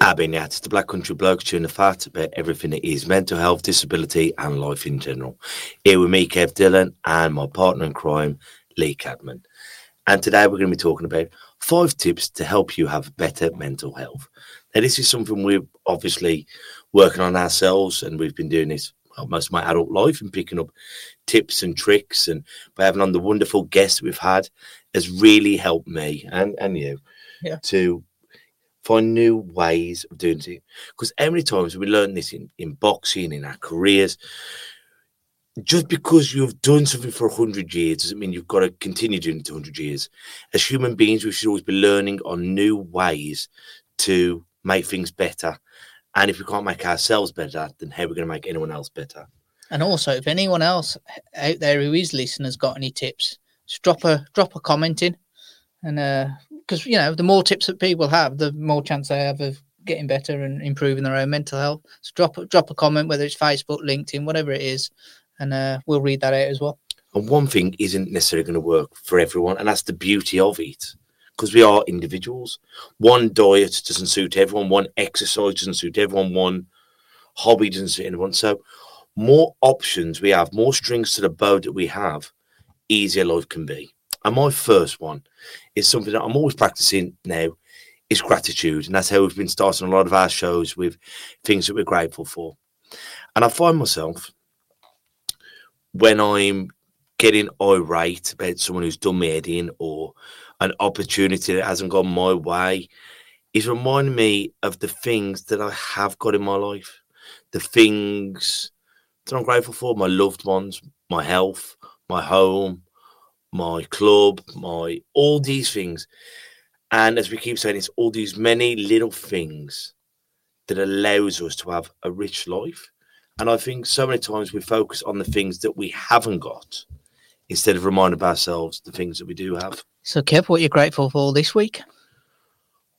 I've been out to the Black Country Blokes chewing the fat about everything that is mental health, disability, and life in general. Here with me, Kev Dillon, and my partner in crime, Lee Cadman. And today we're going to be talking about five tips to help you have better mental health. Now, this is something we're obviously working on ourselves, and we've been doing this well, most of my adult life and picking up tips and tricks. And by having on the wonderful guests we've had has really helped me and, and you Yeah. to find new ways of doing it. Because how many times we learn this in, in boxing, in our careers, just because you've done something for 100 years doesn't mean you've got to continue doing it for 100 years. As human beings, we should always be learning on new ways to make things better. And if we can't make ourselves better, then how are we going to make anyone else better? And also, if anyone else out there who is listening has got any tips, just drop a drop a comment in, and uh, because you know the more tips that people have, the more chance they have of getting better and improving their own mental health. So drop drop a comment, whether it's Facebook, LinkedIn, whatever it is, and uh, we'll read that out as well. And one thing isn't necessarily going to work for everyone, and that's the beauty of it. Because we are individuals. One diet doesn't suit everyone, one exercise doesn't suit everyone, one hobby doesn't suit anyone. So, more options we have, more strings to the bow that we have, easier life can be. And my first one is something that I'm always practicing now is gratitude. And that's how we've been starting a lot of our shows with things that we're grateful for. And I find myself when I'm getting irate about someone who's done me in or an opportunity that hasn't gone my way is reminding me of the things that I have got in my life, the things that I'm grateful for, my loved ones, my health, my home, my club, my all these things. And as we keep saying, it's all these many little things that allows us to have a rich life. And I think so many times we focus on the things that we haven't got instead of reminding ourselves the things that we do have. So, Kev, what are you're grateful for this week?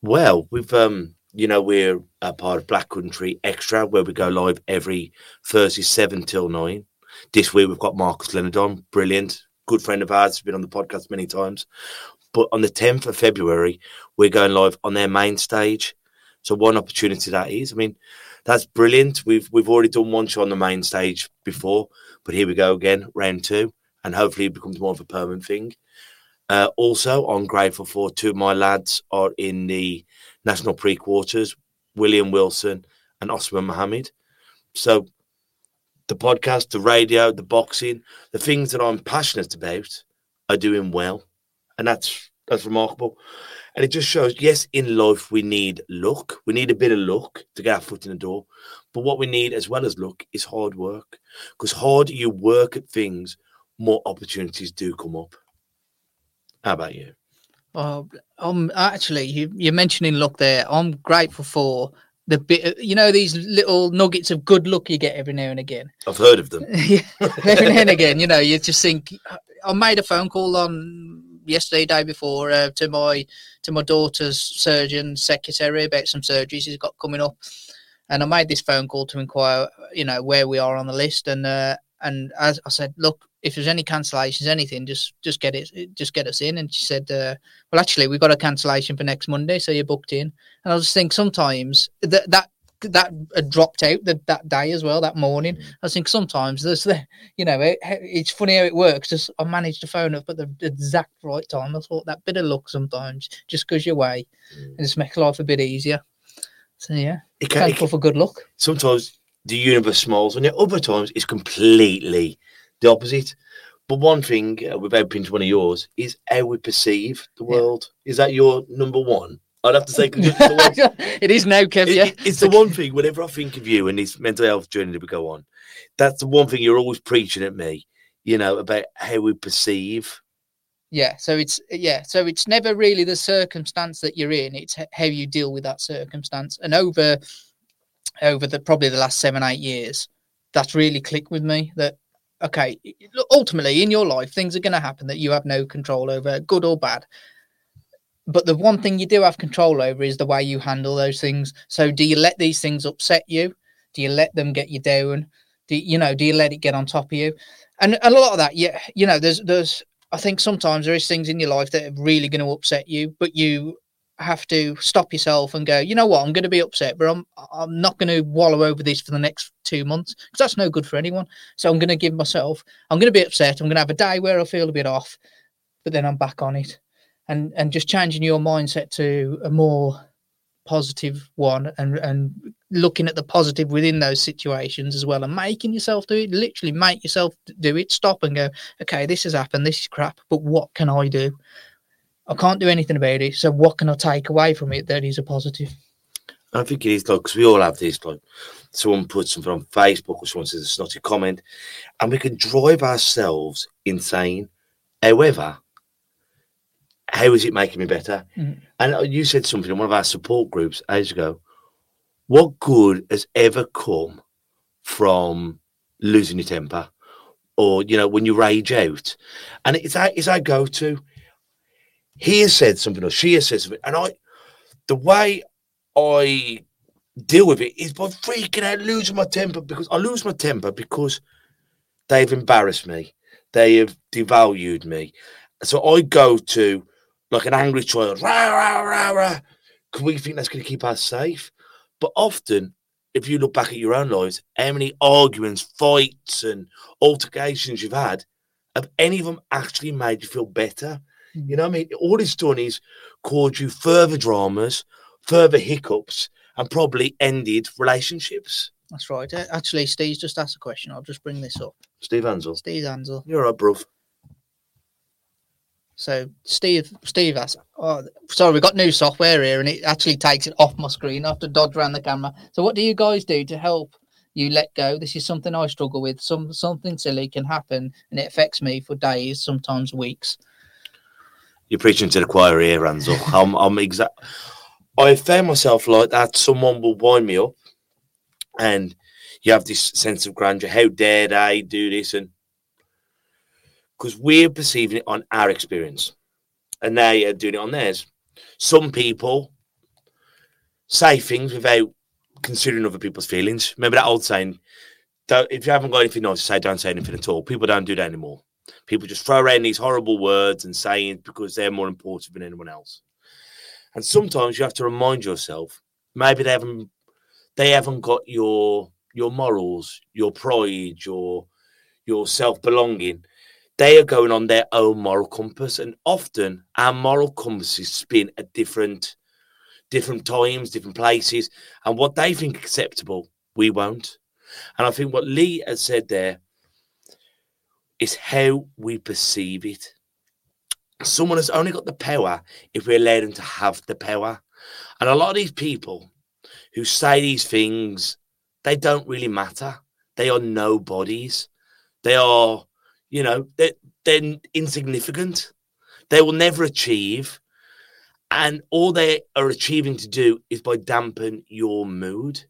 Well, we've um, you know, we're a part of Black Country Extra, where we go live every Thursday, seven till nine. This week we've got Marcus Leonard on, brilliant, good friend of ours, has been on the podcast many times. But on the tenth of February, we're going live on their main stage. So one opportunity that is. I mean, that's brilliant. We've we've already done one show on the main stage before, but here we go again, round two, and hopefully it becomes more of a permanent thing. Uh, also, I'm grateful for two of my lads are in the national pre-quarters, William Wilson and Osman Mohammed. So the podcast, the radio, the boxing, the things that I'm passionate about are doing well. And that's that's remarkable. And it just shows, yes, in life we need luck. We need a bit of luck to get our foot in the door. But what we need as well as luck is hard work. Because harder you work at things, more opportunities do come up. How about you? Oh, um, actually, you, you're mentioning luck there. I'm grateful for the bit, you know, these little nuggets of good luck you get every now and again. I've heard of them. every now and again, you know, you just think. I made a phone call on yesterday, day before, uh, to my to my daughter's surgeon secretary about some surgeries he's got coming up, and I made this phone call to inquire, you know, where we are on the list, and uh, and as I said, look, if there's any cancellations, anything, just just get it, just get us in. And she said, uh, well, actually, we've got a cancellation for next Monday, so you're booked in. And I just think sometimes that that that had dropped out that, that day as well that morning. I think sometimes there's the you know it, it's funny how it works. Just I managed to phone up at the exact right time. I thought that bit of luck sometimes just goes your way and just makes life a bit easier. So yeah, It can, it can- for good luck. sometimes the universe smiles and at Other times it's completely the opposite. But one thing, uh, without pinching one of yours, is how we perceive the Yeah. world. Is that your number one? I'd have to say it's the one- it is now, Kev. Yeah, it- it's the one thing. Whenever I think of you and this mental health journey that we go on, that's the one thing you're always preaching at me. You know about how we perceive Yeah, so it's yeah, so it's never really the circumstance that you're in; it's how you deal with that circumstance. And over over the probably the last seven eight years, that's really clicked with me. That okay, ultimately in your life, things are going to happen that you have no control over, good or bad. But the one thing you do have control over is the way you handle those things. So, do you let these things upset you? Do you let them get you down? Do you know? Do you let it get on top of you? And, and a lot of that, yeah, you know, there's there's I think sometimes there is things in your life that are really going to upset you, but you have to stop yourself and go, you know what, I'm going to be upset, but I'm I'm not going to wallow over this for the next two months because that's no good for anyone. So I'm going to give myself, I'm going to be upset. I'm going to have a day where I feel a bit off, but then I'm back on it, and and just changing your mindset to a more positive one and and looking at the positive within those situations as well and making yourself do it literally make yourself do it stop and go okay this has happened this is crap but what can i do i can't do anything about it so what can i take away from it that is a positive I think it is like because we all have this like someone puts something on Facebook or someone says a snotty comment, and we can drive ourselves insane. However, how is it making me better? Mhm. And uh, you said something in one of our support groups ages ago. What good has ever come from losing your temper, or you know when you rage out? And it's I it's I go to. He has said something or she has said something, and I, the way I deal with it is by freaking out, losing my temper because I lose my temper because they've embarrassed me, they have devalued me. So I go to like an angry child, rah, rah, rah, rah, because we think that's going to keep us safe. But often, if you look back at your own lives, how many arguments, fights, and altercations you've had, have any of them actually made you feel better? You know what I mean? All it's done is caused you further dramas, further hiccups, and probably ended relationships. that's right actually steve's just asked a question i'll just bring this up Steve Ansel, steve ansel you're right, bruv. So Steve, Steve asked, "Oh, sorry, we've got new software here, and it actually takes it off my screen. I have to dodge around the camera. So, what do you guys do to help you let go? This is something I struggle with. Some something silly can happen, and it affects me for days, sometimes weeks. You're preaching to the choir here, Ansel. I'm, I'm exact. I found myself like that. Someone will wind me up, and you have this sense of grandeur. How dare they do this? And because we're perceiving it on our experience, and they are doing it on theirs. Some people say things without considering other people's feelings. Remember that old saying: don't, "If you haven't got anything nice to say, don't say anything at all." People don't do that anymore. People just throw around these horrible words and saying it because they're more important than anyone else. And sometimes you have to remind yourself maybe they haven't they haven't got your your morals, your pride, your your self belonging. They are going on their own moral compass, and often our moral compasses spin at different different times, different places, and what they think acceptable, we won't. And I think what Lee has said there is how we perceive it. Someone has only got the power if we allow them to have the power. And a lot of these people who say these things, they don't really matter. They are nobodies. They are, you know, they're, they're insignificant. They will never achieve. And all they are achieving to do is by dampen your mood.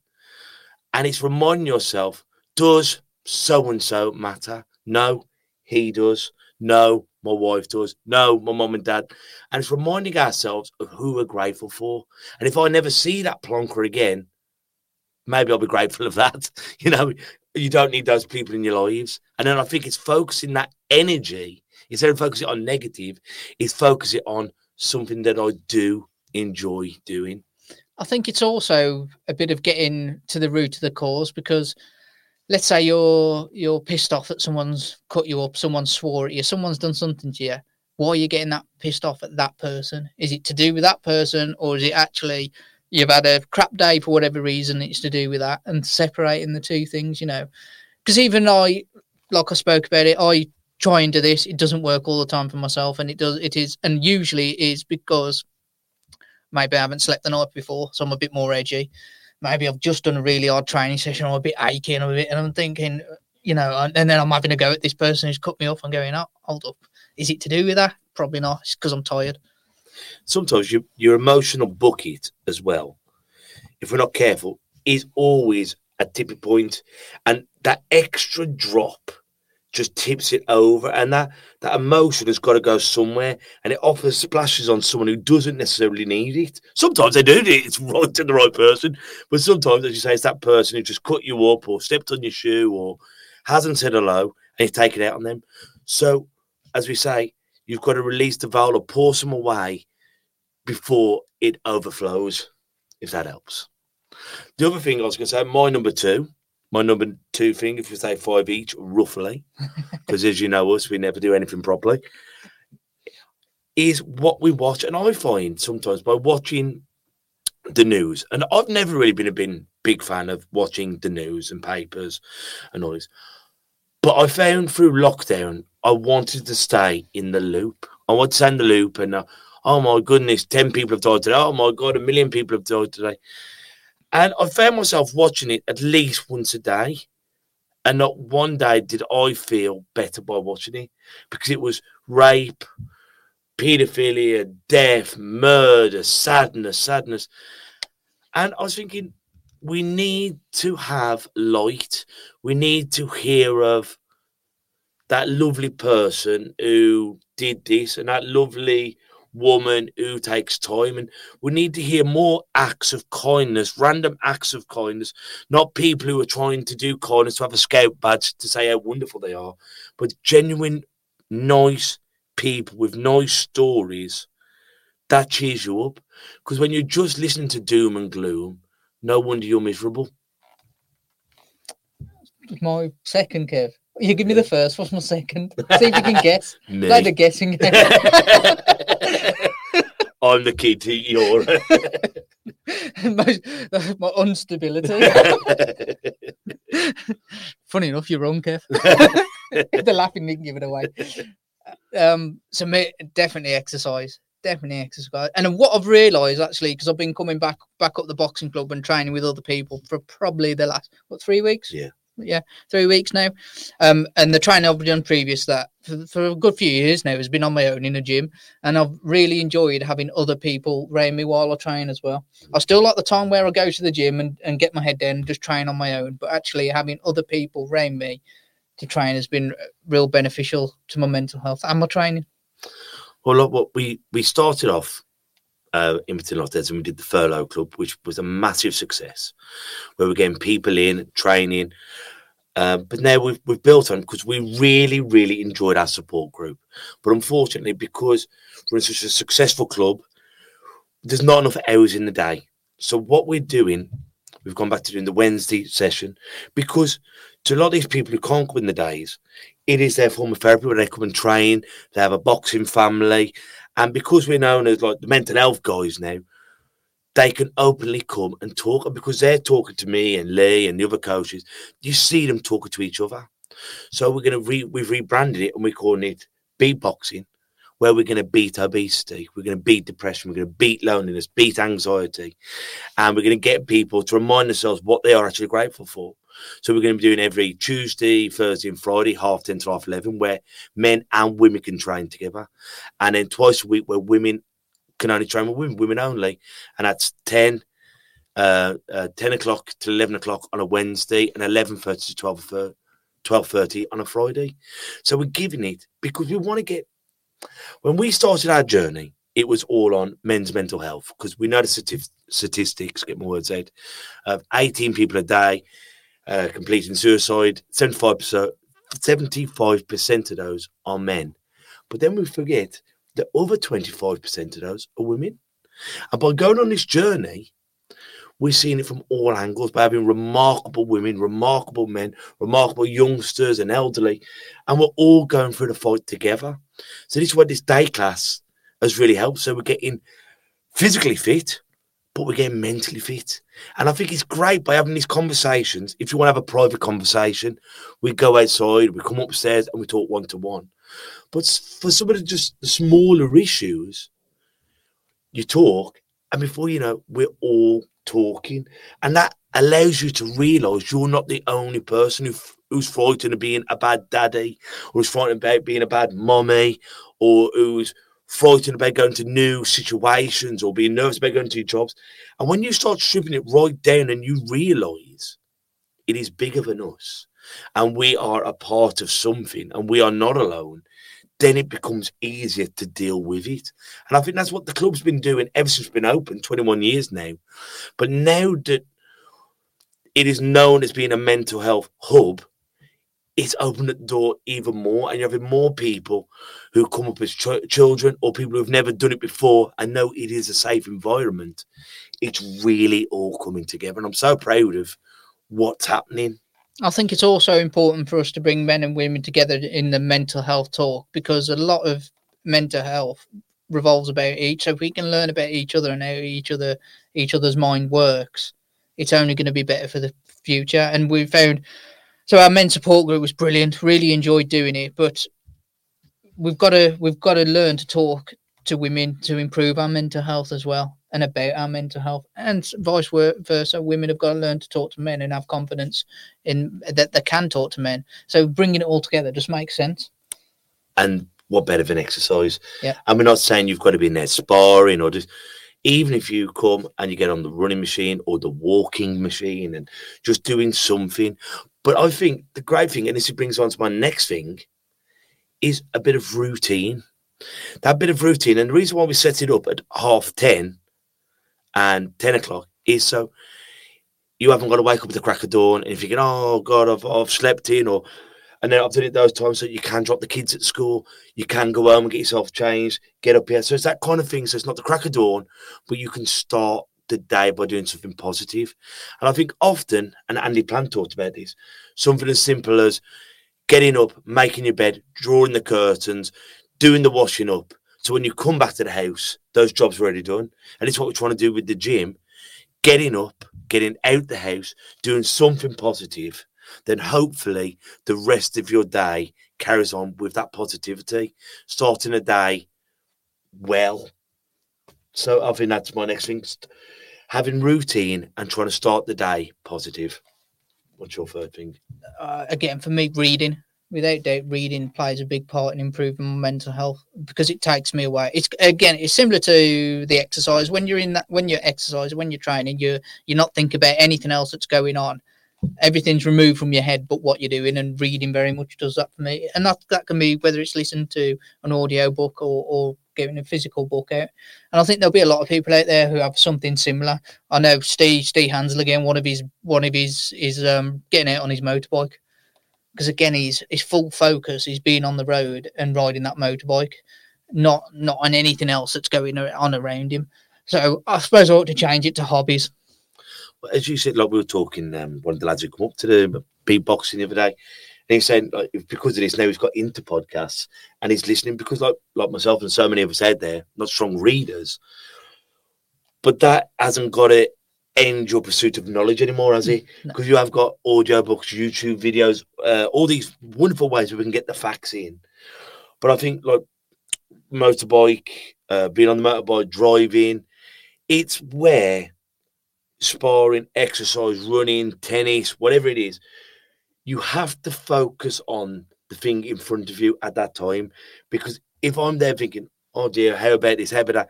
And it's reminding yourself, does so and so matter? No, he does. No, my wife does. No, my mum and dad. And it's reminding ourselves of who we're grateful for. And if I never see that plonker again, maybe I'll be grateful of that. You know, you don't need those people in your lives. And then I think it's focusing that energy instead of focusing on negative, is focus it on something that I do enjoy doing. I think it's also a bit of getting to the root of the cause because let's say you're you're pissed off that someone's cut you up, someone swore at you, someone's done something to you. Why are you getting that pissed off at that person? Is it to do with that person, or is it actually you've had a crap day for whatever reason? It's to do with that, and separating the two things, you know. Because even I, like I spoke about it, I try and do this. It doesn't work all the time for myself, and it does. It is, and usually it is because maybe I haven't slept the night before, so I'm a bit more edgy. Maybe I've just done a really hard training session, I'm a bit achy, and I'm a bit, and I'm thinking, you know, and, and then I'm having a go at this person who's cut me off. I'm going, oh, hold up, Is it to do with that? Probably not. It's because I'm tired. sometimes your your emotional bucket as well, if we're not careful, is always a tipping point, and that extra drop just tips it over, and that that emotion has got to go somewhere, and it offers splashes on someone who doesn't necessarily need it. Sometimes they do it; it's right to the right person, but sometimes, as you say, it's that person who just cut you up or stepped on your shoe or hasn't said hello, and you take it out on them. So, as we say, you've got to release the valve or pour some away before it overflows, if that helps. The other thing I was going to say, my number two, my number two thing, if you say five each, roughly, because as you know us, we never do anything properly, is what we watch. And I find sometimes by watching the news, and I've never really been a been big fan of watching the news and papers and all this, but I found through lockdown, I wanted to stay in the loop. I want to stay in the loop and uh, oh my goodness, 10 people have died today. Oh my God, a million people have died today. And I found myself watching it at least once a day. And not one day did I feel better by watching it because it was rape, paedophilia, death, murder, sadness, sadness. And I was thinking, we need to have light. We need to hear of that lovely person who did this and that lovely woman who takes time. And we need to hear more acts of kindness, random acts of kindness, not people who are trying to do kindness to have a scout badge to say how wonderful they are, but genuine, nice people with nice stories that cheers you up. Because when you're just listening to doom and gloom, no wonder you're miserable. My second, Kev. You give me the first. What's my second? See if you can guess. Play the guessing game. I'm the key to your. my, my instability. Funny enough, you're wrong, Kev. the laughing didn't give it away. Um, so me, definitely exercise, definitely exercise. And what I've realised actually, because I've been coming back back up the boxing club and training with other people for probably the last what three weeks. Yeah. Yeah, three weeks now. Um, and the training I've done previous that for, for a good few years now has been on my own in a gym, and I've really enjoyed having other people around me while I train as well. I still like the time where I go to the gym and, and get my head down and just train on my own, but actually having other people around me to train has been real beneficial to my mental health and my training. Well, look, what we we started off uh, in Martin and we did the furlough club, which was a massive success, where we're getting people in training. Uh, but now we've we've built on because we really really enjoyed our support group. But unfortunately, because we're in such a successful club, there's not enough hours in the day. So what we're doing, we've gone back to doing the Wednesday session because to a lot of these people who can't come in the days, it is their form of therapy where they come and train. They have a boxing family, and because we're known as like the mental health guys now, they can openly come and talk. And because they're talking to me and Lee and the other coaches, you see them talking to each other. So we're gonna re we've rebranded it and we're calling it beatboxing, where we're gonna beat obesity, we're gonna beat depression, we're gonna beat loneliness, beat anxiety, and we're gonna get people to remind themselves what they are actually grateful for. So we're going to be doing every Tuesday, Thursday, and Friday, half ten to half eleven, where men and women can train together, and then twice a week where women can only train with women, women only, and that's ten. Uh, uh, 10 o'clock to 11 o'clock on a Wednesday and 11.30 to 12, 12.30 on a Friday. So we're giving it because we want to get, when we started our journey, it was all on men's mental health because we know the stati- statistics, get my words out, of 18 people a day uh, completing suicide. 75%, 75% of those are men. But then we forget that other 25% of those are women. And by going on this journey, we're seeing it from all angles by having remarkable women, remarkable men, remarkable youngsters and elderly, and we're all going through the fight together. So this is what this day class has really helped. So we're getting physically fit, but we're getting mentally fit. And I think it's great by having these conversations. If you want to have a private conversation, we go outside, we come upstairs, and we talk one to one. But for some of the just the smaller issues, you talk, and before you know, we're all talking, and that allows you to realize you're not the only person who who's frightened of being a bad daddy, or who's frightened about being a bad mommy, or who's frightened about going to new situations or being nervous about going to jobs. And when you start stripping it right down and you realize it is bigger than us and we are a part of something and we are not alone, then it becomes easier to deal with it. And I think that's what the club's been doing ever since it's been open, 21 years now. But now that it is known as being a mental health hub, it's opened the door even more, and you're having more people who come up as ch- children or people who've never done it before and know it is a safe environment. It's really all coming together, and I'm so proud of what's happening. I think it's also important for us to bring men and women together in the mental health talk because a lot of mental health revolves about each. So if we can learn about each other and how each other each other's mind works, it's only going to be better for the future. And we found so our men support group was brilliant. Really enjoyed doing it, but we've got to we've got to learn to talk to women to improve our mental health as well and about our mental health and vice versa women have got to learn to talk to men and have confidence in that they can talk to men so bringing it all together just makes sense And what better than exercise? Yeah. And we're not saying you've got to be in there sparring or just even if you come and you get on the running machine or the walking machine and just doing something. But I think the great thing, and this brings on to my next thing, is a bit of routine. That bit of routine, and the reason why we set it up at half 10 and 10 o'clock is so you haven't got to wake up at the crack of dawn and if you can, oh God, I've, I've slept in, or and then I've done it those times so you can drop the kids at school, you can go home and get yourself changed, get up here. So it's that kind of thing. So it's not the crack of dawn, but you can start the day by doing something positive. And I think often, and Andy Plant talked about this, something as simple as getting up, making your bed, drawing the curtains, doing the washing up. So when you come back to the house, those jobs are already done. And it's what we're trying to do with the gym. Getting up, getting out the house, doing something positive, then hopefully the rest of your day carries on with that positivity. Starting a day well. So I think that's my next thing. Having routine and trying to start the day positive. What's your third thing? uh, again for me reading without doubt reading plays a big part in improving mental health because it takes me away. It's again it's similar to the exercise. When you're in that when you're exercising when you're training you're you're not thinking about anything else that's going on. Everything's removed from your head but what you're doing and reading very much does that for me. And that that can be whether it's listening to an audio book or, or getting a physical book out. And i think there'll be a lot of people out there who have something similar. I know steve steve hansel again one of his one of his is um getting out on his motorbike because again he's his full focus is being on the road and riding that motorbike not not on anything else that's going on around him. So i suppose i ought to change it to hobbies. Well, as you said, like we were talking, um, one of the lads who come up to the beatboxing the other day, and he's saying like, because of this now he's got into podcasts and he's listening because like like myself and so many of us out there, not strong readers, but that hasn't got to end your pursuit of knowledge anymore, has he? Because you have got audio books, YouTube videos, uh, all these wonderful ways we can get the facts in. But I think like motorbike, uh, being on the motorbike, driving, it's where sparring, exercise, running, tennis, whatever it is, you have to focus on the thing in front of you at that time. Because if I'm there thinking, oh dear, how about this? How about that?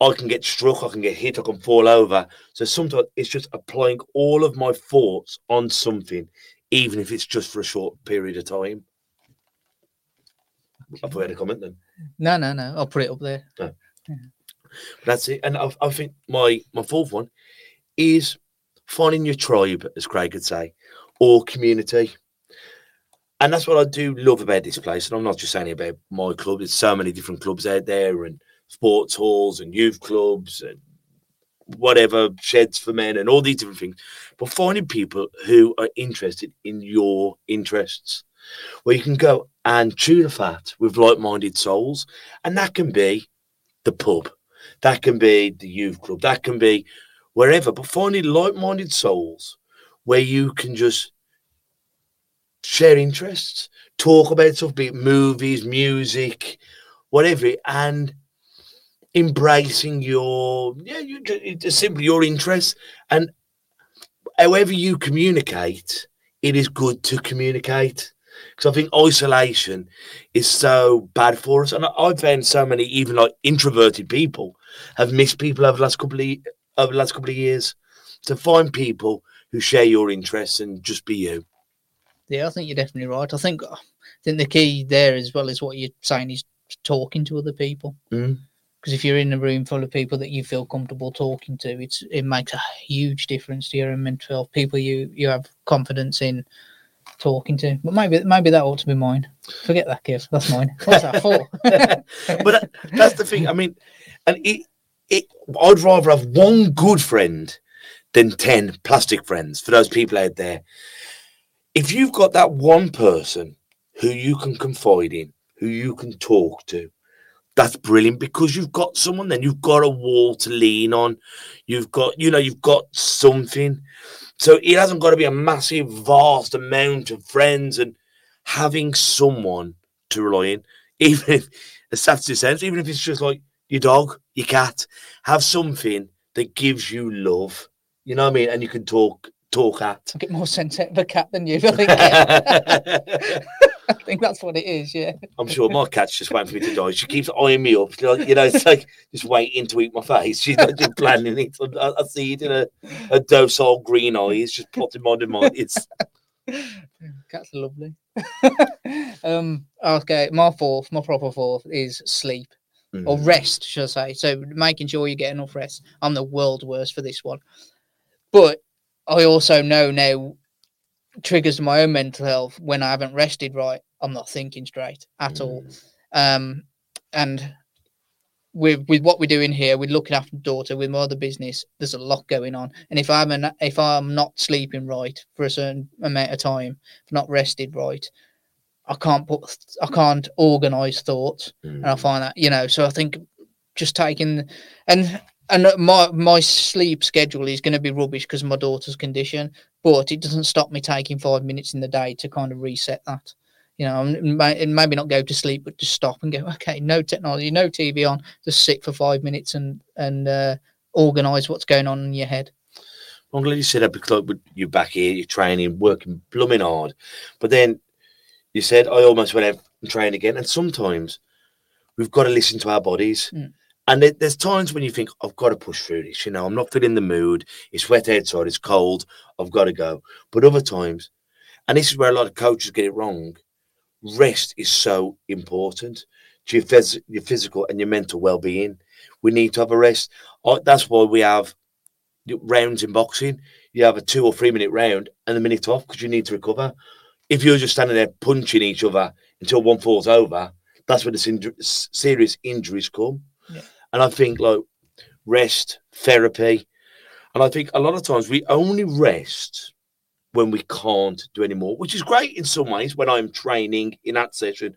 I can get struck, I can get hit, I can fall over. So sometimes it's just applying all of my thoughts on something, even if it's just for a short period of time. I've heard a comment then. no no no i'll put it up there That's it. And I, I think my my fourth one is finding your tribe, as Craig could say, or community. And that's what I do love about this place. And I'm not just saying about my club. There's so many different clubs out there, and sports halls, and youth clubs, and whatever sheds for men, and all these different things. But finding people who are interested in your interests, where you can go and chew the fat with like-minded souls, and that can be the pub. That can be the youth club. That can be wherever. But finding like-minded souls where you can just share interests, talk about stuff, be it movies, music, whatever, and embracing your yeah, you it's just simply your interests and however you communicate it is good to communicate because I think isolation is so bad for us. And I've found so many, even like introverted people, have missed people over the last couple of over the last couple of years. To find people who share your interests and just be you. Yeah, I think you're definitely right. I think I think the key there as well is what you're saying is talking to other people. Mm. Because if you're in a room full of people that you feel comfortable talking to, it's it makes a huge difference to your mental health. People you you have confidence in talking to. But maybe maybe that ought to be mine. Forget that, Kev. That's mine. What's that for? but that, that's the thing. I mean, and it, it, I'd rather have one good friend than 10 plastic friends for those people out there. If you've got that one person who you can confide in, who you can talk to, that's brilliant because you've got someone then you've got a wall to lean on you've got you know you've got something so it hasn't got to be a massive vast amount of friends and having someone to rely on even if as sad sense even if it's just like your dog your cat have something that gives you love you know what i mean and you can talk talk at I get more sense out of a cat than you. I think. I think that's what it is. Yeah. I'm sure my cat's just waiting for me to die. She keeps eyeing me up. Like, you know, it's like just waiting to eat my face. She's not just planning it. I, I see it in her, her docile green eyes, just plotting my demise. Cats are lovely. um. Okay. My fourth, my proper fourth is sleep or Mm. rest, should I say? So making sure you get enough rest. I'm the world worst for this one, but I also know now triggers my own mental health when I haven't rested right. I'm not thinking straight at all. Um, and with with what we're doing here, we're looking after daughter with my other business. There's a lot going on, and if I'm an, if I'm not sleeping right for a certain amount of time, if not rested right, I can't put I can't organize thoughts and I Mm. find that you know. So I think just taking and and my my sleep schedule is going to be rubbish because my daughter's condition, but it doesn't stop me taking five minutes in the day to kind of reset that. You know, and maybe not go to sleep, but just stop and go. Okay, no technology, no TV on. Just sit for five minutes and and uh, organize what's going on in your head. I'm glad you said that because like, you're back here, you're training, working blooming hard. But then you said, I almost went out and trained again. And sometimes we've got to listen to our bodies. Mm. And there- there's times when you think, I've got to push through this. You know, I'm not feeling the mood. It's wet outside. It's cold. I've got to go. But other times, and this is where a lot of coaches get it wrong, rest is so important to your, phys- your physical and your mental well being. We need to have a rest. That's why we have rounds in boxing. You have a two or three minute round and a minute off because you need to recover. If you're just standing there punching each other until one falls over, that's where the serious injuries come. Yeah. And I think like rest, therapy, and I think a lot of times we only rest when we can't do anymore, which is great in some ways. When I'm training in that session,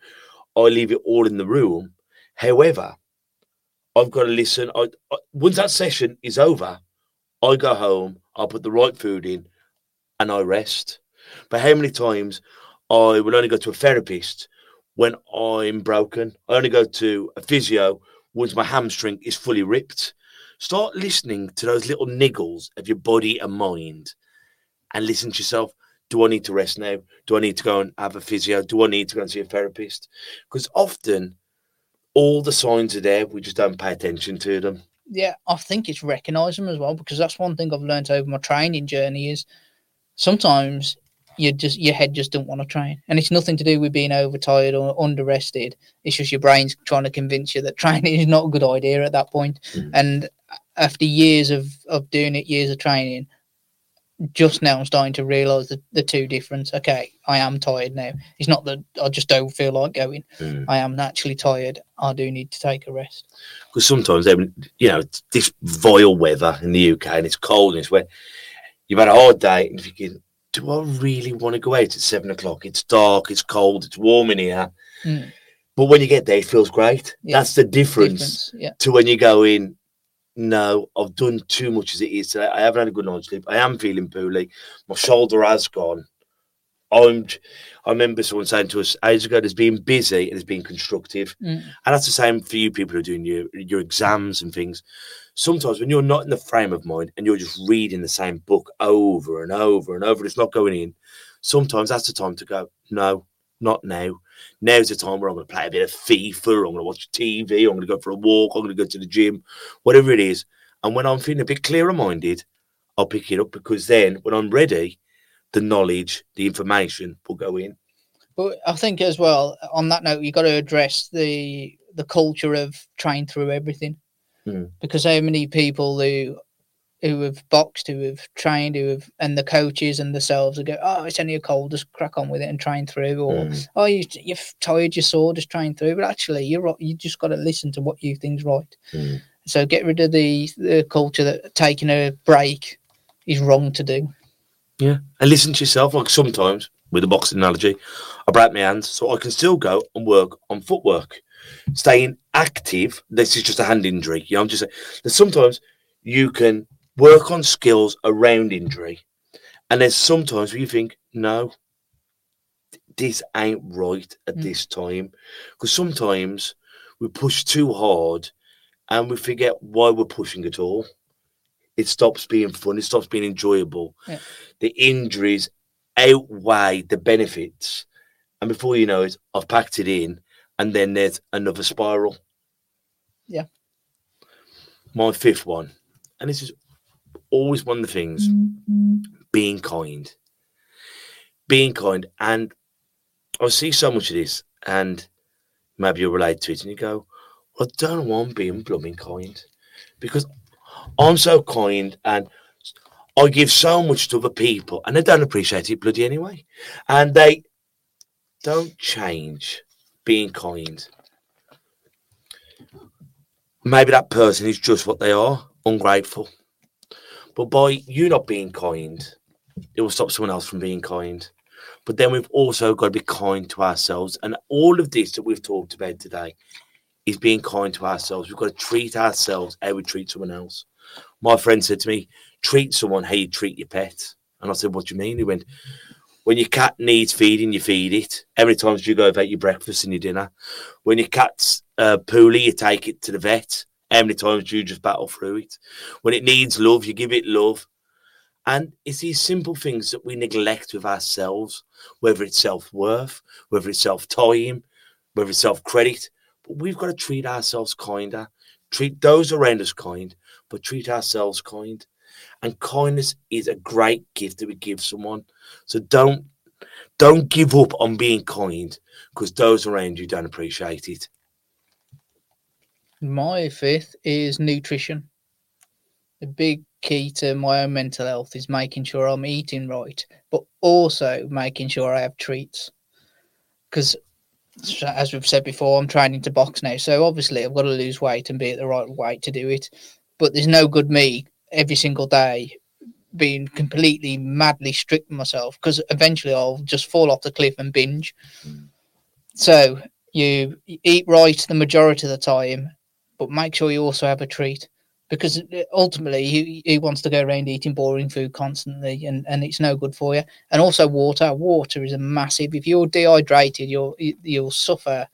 I leave it all in the room. However, I've got to listen. I, I, once that session is over, I go home, I put the right food in, and I rest. But how many times I will only go to a therapist when I'm broken? I only go to a physio once my hamstring is fully ripped. Start listening to those little niggles of your body and mind and listen to yourself. Do I need to rest now? Do I need to go and have a physio? Do I need to go and see a therapist? Because often all the signs are there, we just don't pay attention to them. yeah, I think it's recognizing them as well because that's one thing I've learned over my training journey is sometimes you just your head just don't want to train, and it's nothing to do with being overtired or underrested. It's just your brain's trying to convince you that training is not a good idea at that point. Mm. And after years of of doing it, years of training, just now I'm starting to realise the the two difference. Okay, I am tired now. It's not that I just don't feel like going. I am naturally tired. I do need to take a rest. because sometimes they, you know this vile weather in the UK and it's cold and it's wet. You've had a hard day and you're thinking, do I really want to go out at seven o'clock? It's dark, it's cold, it's warm in here. Mm. But when you get there, it feels great. Yeah. That's the difference, Difference, yeah. to when you go in. No, I've done too much as it is today. I haven't had a good night's sleep. I am feeling poorly. My shoulder has gone. I'm. I remember someone saying to us ages ago, "There's being busy and has been constructive." Mm. And that's the same for you people who are doing your, your exams and things. Sometimes when you're not in the frame of mind and you're just reading the same book over and over and over, it's not going in. sometimes that's the time to go, no, not now. Now's the time where I'm going to play a bit of FIFA, I'm going to watch TV, I'm going to go for a walk, I'm going to go to the gym, whatever it is. And when I'm feeling a bit clearer minded, I'll pick it up because then when I'm ready, the knowledge, the information will go in. But I think as well, on that note, you've got to address the the culture of trying through everything, Mm. because so many people who who have boxed, who have trained, who have, and the coaches and themselves will go, oh, it's only a cold, just crack on with it and train through, or Mm. oh, you, you're tired, you're sore, just train through. But actually, you're right. You just got to listen to what you think's right. Mm. So get rid of the the culture that taking a break is wrong to do. Yeah. And listen to yourself. Like sometimes, with the boxing analogy, I break my hands so I can still go and work on footwork. Staying active, this is just a hand injury. You know, I'm just saying that sometimes you can work on skills around injury. And there's sometimes where you think, no, this ain't right at Mm. this time. Because sometimes we push too hard and we forget why we're pushing at all. It stops being fun, it stops being enjoyable. Yeah. The injuries outweigh the benefits. And before you know it, I've packed it in, and then there's another spiral. Yeah. My fifth one, and this is always one of the things mm-hmm. being kind. Being kind. And I see so much of this, and maybe you relate to it, and you go, well, I don't want being blooming kind because I'm so kind and I give so much to other people, and they don't appreciate it bloody anyway. And they don't change being kind. Maybe that person is just what they are, ungrateful. But by you not being kind, it will stop someone else from being kind. But then we've also got to be kind to ourselves. And all of this that we've talked about today is being kind to ourselves. We've got to treat ourselves how we treat someone else. My friend said to me, treat someone how you treat your pet. And I said, What do you mean? He went, When your cat needs feeding, you feed it. How many times you go about your breakfast and your dinner? When your cat's uh, poorly, you take it to the vet. How many times do you just battle through it? When it needs love, you give it love. And it's these simple things that we neglect with ourselves, whether it's self worth, whether it's self time, whether it's self credit. But we've got to treat ourselves kinder, treat those around us kind, but treat ourselves kind. And kindness is a great gift that we give someone. So don't don't give up on being kind because those around you don't appreciate it. My fifth is nutrition. The big key to my own mental health is making sure I'm eating right, but also making sure I have treats. Because, as we've said before, I'm training to box now. So obviously, I've got to lose weight and be at the right weight to do it. But there's no good me every single day being completely madly strict with myself because eventually I'll just fall off the cliff and binge. So you eat right the majority of the time, but make sure you also have a treat because ultimately he, he wants to go around eating boring food constantly and, and it's no good for you. And also water. Water is a massive. If you're dehydrated, you'll you'll suffer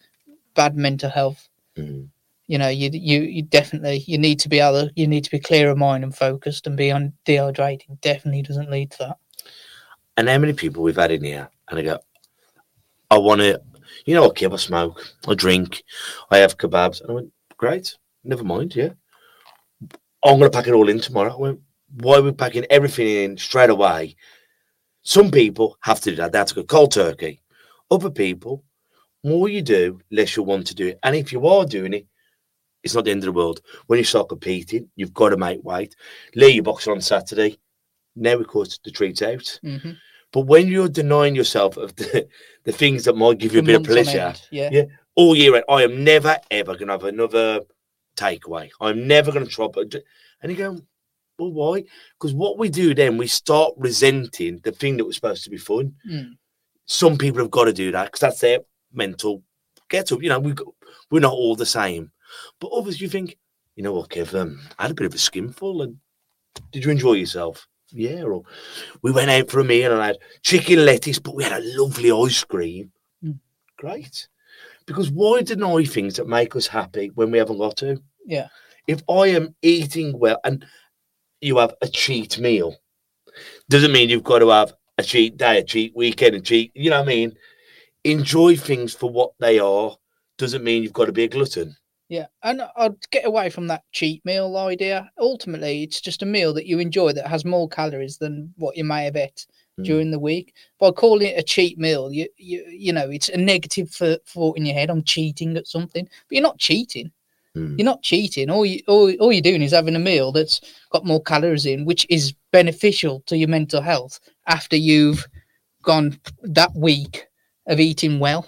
bad mental health. Mm. You know, you you you definitely you need to be to, you need to be clear of mind and focused and be on dehydrated definitely doesn't lead to that. And how many people we've had in here, and I go, I want to, you know, okay, I smoke, I drink, I have kebabs. And I went, great, never mind, yeah. I'm going to pack it all in tomorrow. I went, why are we packing everything in straight away? Some people have to do that. To go cold turkey. Other people, more you do, less you want to do it. And if you are doing it, it's not the end of the world. When you start competing, you've got to make weight. Lee, your boxing on Saturday. Now we cut the treats out. Mm-hmm. But when you're denying yourself of the, the things that might give you a bit of pleasure Yeah. Yeah. all year round, I am never ever going to have another takeaway. I'm never going to try. And you go, well, why? Because what we do then, we start resenting the thing that was supposed to be fun. Mm. Some people have got to do that because that's their mental get up. You know, we we're not all the same. But others, you think, you know what, Kev? Um, I had a bit of a skinful, and did you enjoy yourself? Yeah, or we went out for a meal and I had chicken lettuce, but we had a lovely ice cream. Mm. Great. Because why deny things that make us happy when we haven't got to? Yeah. If I am eating well and you have a cheat meal, doesn't mean you've got to have a cheat day, a cheat weekend, a cheat. You know what I mean? Enjoy things for what they are. Doesn't mean you've got to be a glutton. Yeah, and I'd get away from that cheat meal idea. Ultimately, it's just a meal that you enjoy that has more calories than what you may have ate Mm. during the week. By calling it a cheat meal, you you you know it's a negative th- thought in your head. I'm cheating at something, but you're not cheating. Mm. You're not cheating. All you all, all you're doing is having a meal that's got more calories in, which is beneficial to your mental health after you've gone that week of eating well.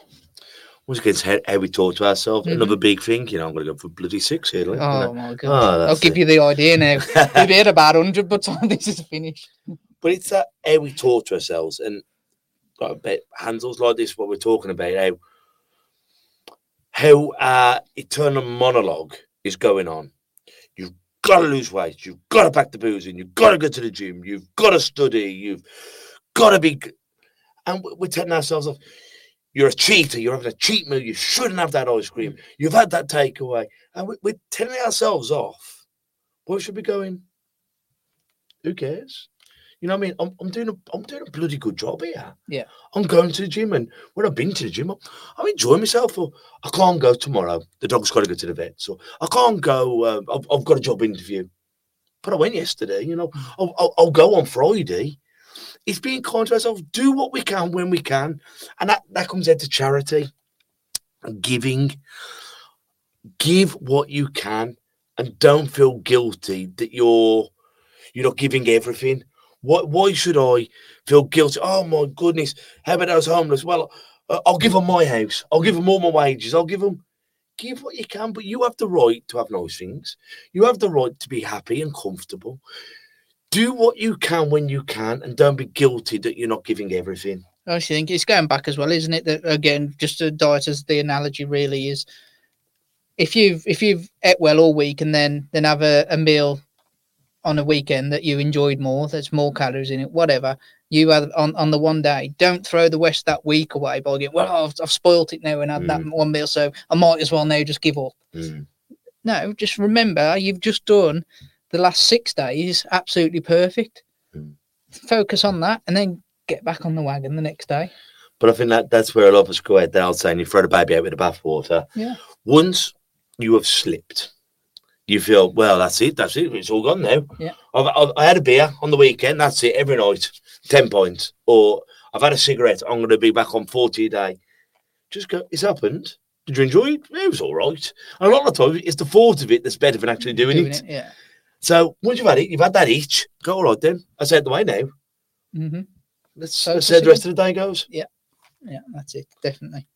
Once again, it's how, how we talk to ourselves. Mhm. Another big thing, you know, I'm going to go for bloody six here. like, you Oh know. my Oh, god! I'll give it. you the idea now. We've had about hundred by the time this is finished. But it's that how we talk to ourselves and got a bit handles like this, what we're talking about, how how our eternal monologue is going on. You've got to lose weight, you've got to pack the booze in, you've got to go to the gym, you've got to study, you've got to be and we- we're telling ourselves off. You're a cheater. You're having a cheat meal. You shouldn't have that ice cream. You've had that takeaway, and we- we're telling ourselves off. Where should we be going? Who cares? You know what I mean? I'm, I'm doing a I'm doing a bloody good job here. Yeah. I'm going to the gym, and when I've been to the gym, I'm, I'm enjoying myself. Or I can't go tomorrow. The dog's got to go to the vet, so I can't go. Uh, I've, I've got a job interview, but I went yesterday. You know, I'll, I'll, I'll go on Friday. It's being kind to ourselves. Do what we can when we can, and that that comes out to charity, giving. Give what you can, and don't feel guilty that you're you're not giving everything. Why, why should I feel guilty? Oh my goodness, how about those homeless? Well, uh, I'll give them my house. I'll give them all my wages. I'll give them. Give what you can, but you have the right to have nice things. You have the right to be happy and comfortable. Do what you can when you can, and don't be guilty that you're not giving everything. I think it's going back as well, isn't it? That again, just a diet as the analogy really is. If you've if you've ate well all week and then then have a, a meal on a weekend that you enjoyed more, there's more calories in it, whatever. You have on, on the one day, don't throw the rest that week away by going, well, I've, I've spoilt it now and had that one meal, so I might as well now just give up. Mm. No, just remember you've just done the last six days absolutely perfect. Mm. Focus on that and then get back on the wagon the next day. But I think that that's where a lot of us go out there saying you throw the baby out with the bathwater. Yeah. Once you have slipped, you feel, well, that's it, that's it, it's all gone now. Yeah. I've, I've, I had a beer on the weekend, that's it, every night, 10 points. Or I've had a cigarette, I'm going to be back on 40 a day. Just go, it's happened. Did you enjoy it? It was all right. And a lot of the time, it's the thought of it that's better than actually doing, it. Yeah. So once you've had it, you've had that itch, go, all right then. I said the way now. hmm Let's, So let's see how the rest of the day goes. Yeah, Yeah, that's it. Definitely.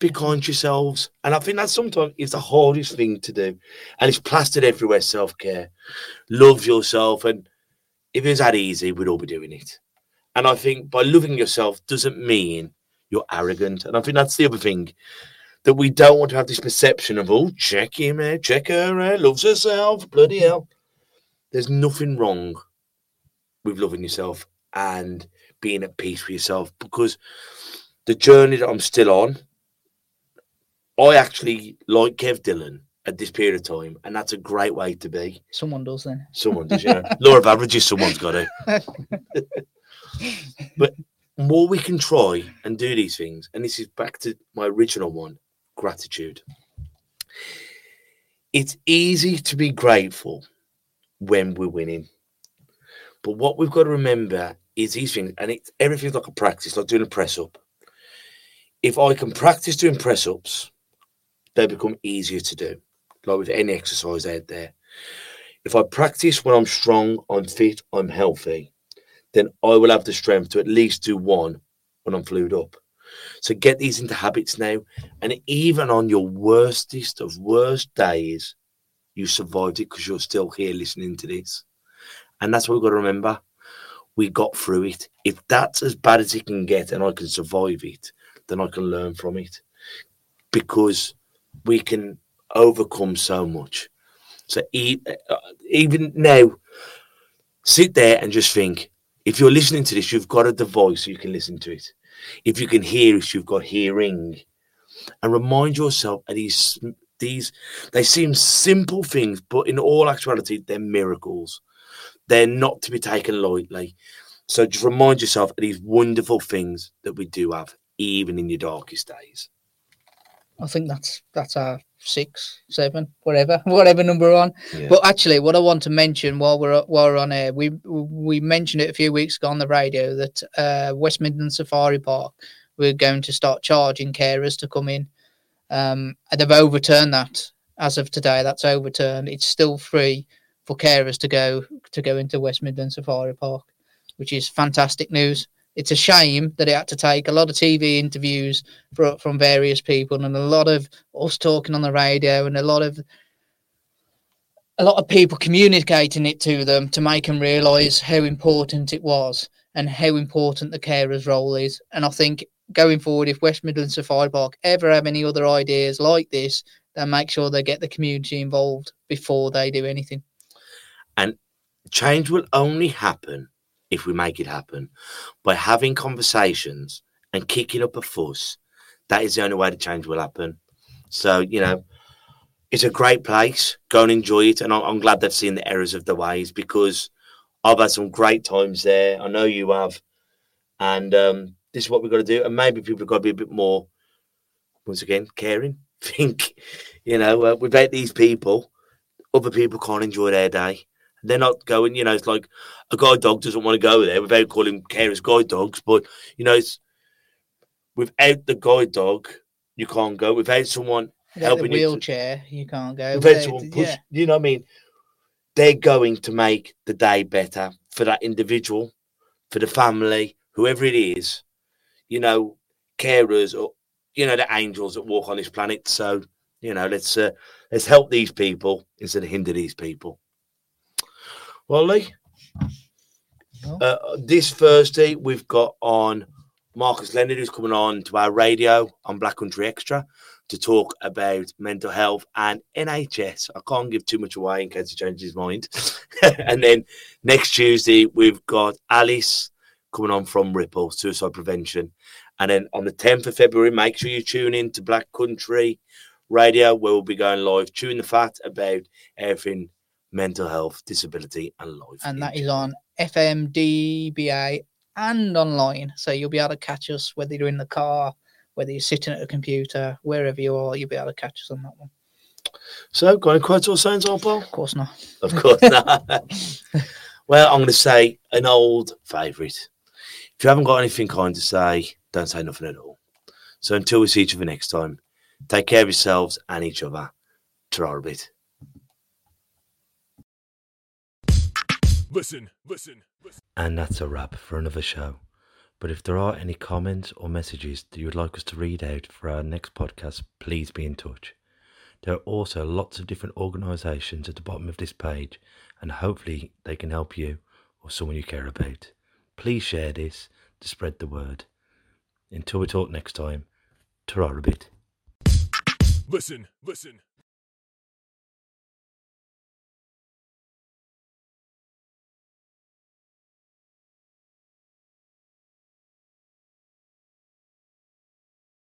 be kind to yourselves. And I think that sometimes is the hardest thing to do. And it's plastered everywhere, self-care. Love yourself. And if it was that easy, we'd all be doing it. And I think by loving yourself doesn't mean you're arrogant. And I think that's the other thing. That we don't want to have this perception of, oh, check him out, check her out, loves herself, bloody hell. There's nothing wrong with loving yourself and being at peace with yourself because the journey that I'm still on, I actually like Kev Dillon at this period of time, and that's a great way to be. Someone does then. Someone does, know. Law of averages, someone's got to. but more we can try and do these things, and this is back to my original one gratitude. It's easy to be grateful when we're winning. But what we've got to remember is these things, and it's everything's like a practice, like doing a press up. If I can practice doing press ups, they become easier to do, like with any exercise out there. If I practice when I'm strong, I'm fit, I'm healthy, then I will have the strength to at least do one when I'm flued up. So get these into habits now. And even on your worstest of worst days, you survived it because you're still here listening to this. And that's what we've got to remember. We got through it. If that's as bad as it can get and I can survive it, then I can learn from it. Because we can overcome so much. So uh, even now, sit there and just think. If you're listening to this, you've got a device so you can listen to it. If you can hear it, you've got hearing. And remind yourself of these these they seem simple things, but in all actuality, they're miracles. They're not to be taken lightly. So just remind yourself of these wonderful things that we do have, even in your darkest days. I think that's that's our six, seven, whatever, whatever number we're on. Yeah. But actually, what I want to mention while we're while we're on air, we we mentioned it a few weeks ago on the radio that uh, West Midlands Safari Park we're going to start charging carers to come in. Um, and they've overturned that as of today. That's overturned. It's still free for carers to go to go into West Midlands Safari Park, which is fantastic news. It's a shame that it had to take a lot of TV interviews for, from various people and a lot of us talking on the radio and a lot of a lot of people communicating it to them to make them realise how important it was and how important the carer's role is. And I think going forward, if West Midlands Safari Park ever have any other ideas like this, then make sure they get the community involved before they do anything. And change will only happen if we make it happen by having conversations and kicking up a fuss. That is the only way the change will happen. So, you know, it's a great place. Go and enjoy it. And I'm, I'm glad they've seen the errors of the ways because I've had some great times there. I know you have. And um, this is what we've got to do. And maybe people have got to be a bit more, once again, caring. Think, you know, uh, without these people, other people can't enjoy their day. They're not going, you know, it's like a guide dog doesn't want to go there without calling carers guide dogs. But, you know, it's without the guide dog, you can't go. Without someone Without the helping you to- wheelchair, you can't go. without Without- someone push, yeah. you know what I mean? They're going to make the day better for that individual, for the family, whoever it is, you know, carers or you know, the angels that walk on this planet. So, you know, let's uh, let's help these people instead of hinder these people. Well, Lee, Well. uh, this Thursday we've got on Marcus Leonard, who's coming on to our radio on Black Country Extra to talk about mental health and NHS. I can't give too much away in case he changes his mind. and then next Tuesday, we've got Alice coming on from Ripple, suicide prevention. And then on the 10th of February, make sure you tune in to Black Country Radio, where we'll be going live, chewing the fat about everything mental health, disability, and life. and that is on FM, DAB, and online. So you'll be able to catch us whether you're in the car, whether you're sitting at a computer, wherever you are, you'll be able to catch us on that one. So, any quotes or sayings, old Paul? Of course not. Of course not. well, I'm going to say an old favourite. If you haven't got anything kind to say, don't say nothing at all. So until we see each other next time, take care of yourselves and each other. Ta-ra a bit. Listen, listen, listen. And that's a wrap for another show. But if there are any comments or messages that you would like us to read out for our next podcast, please be in touch. There are also lots of different organisations at the bottom of this page, and hopefully they can help you or someone you care about. Please share this to spread the word. Until we talk next time, ta. Listen, listen,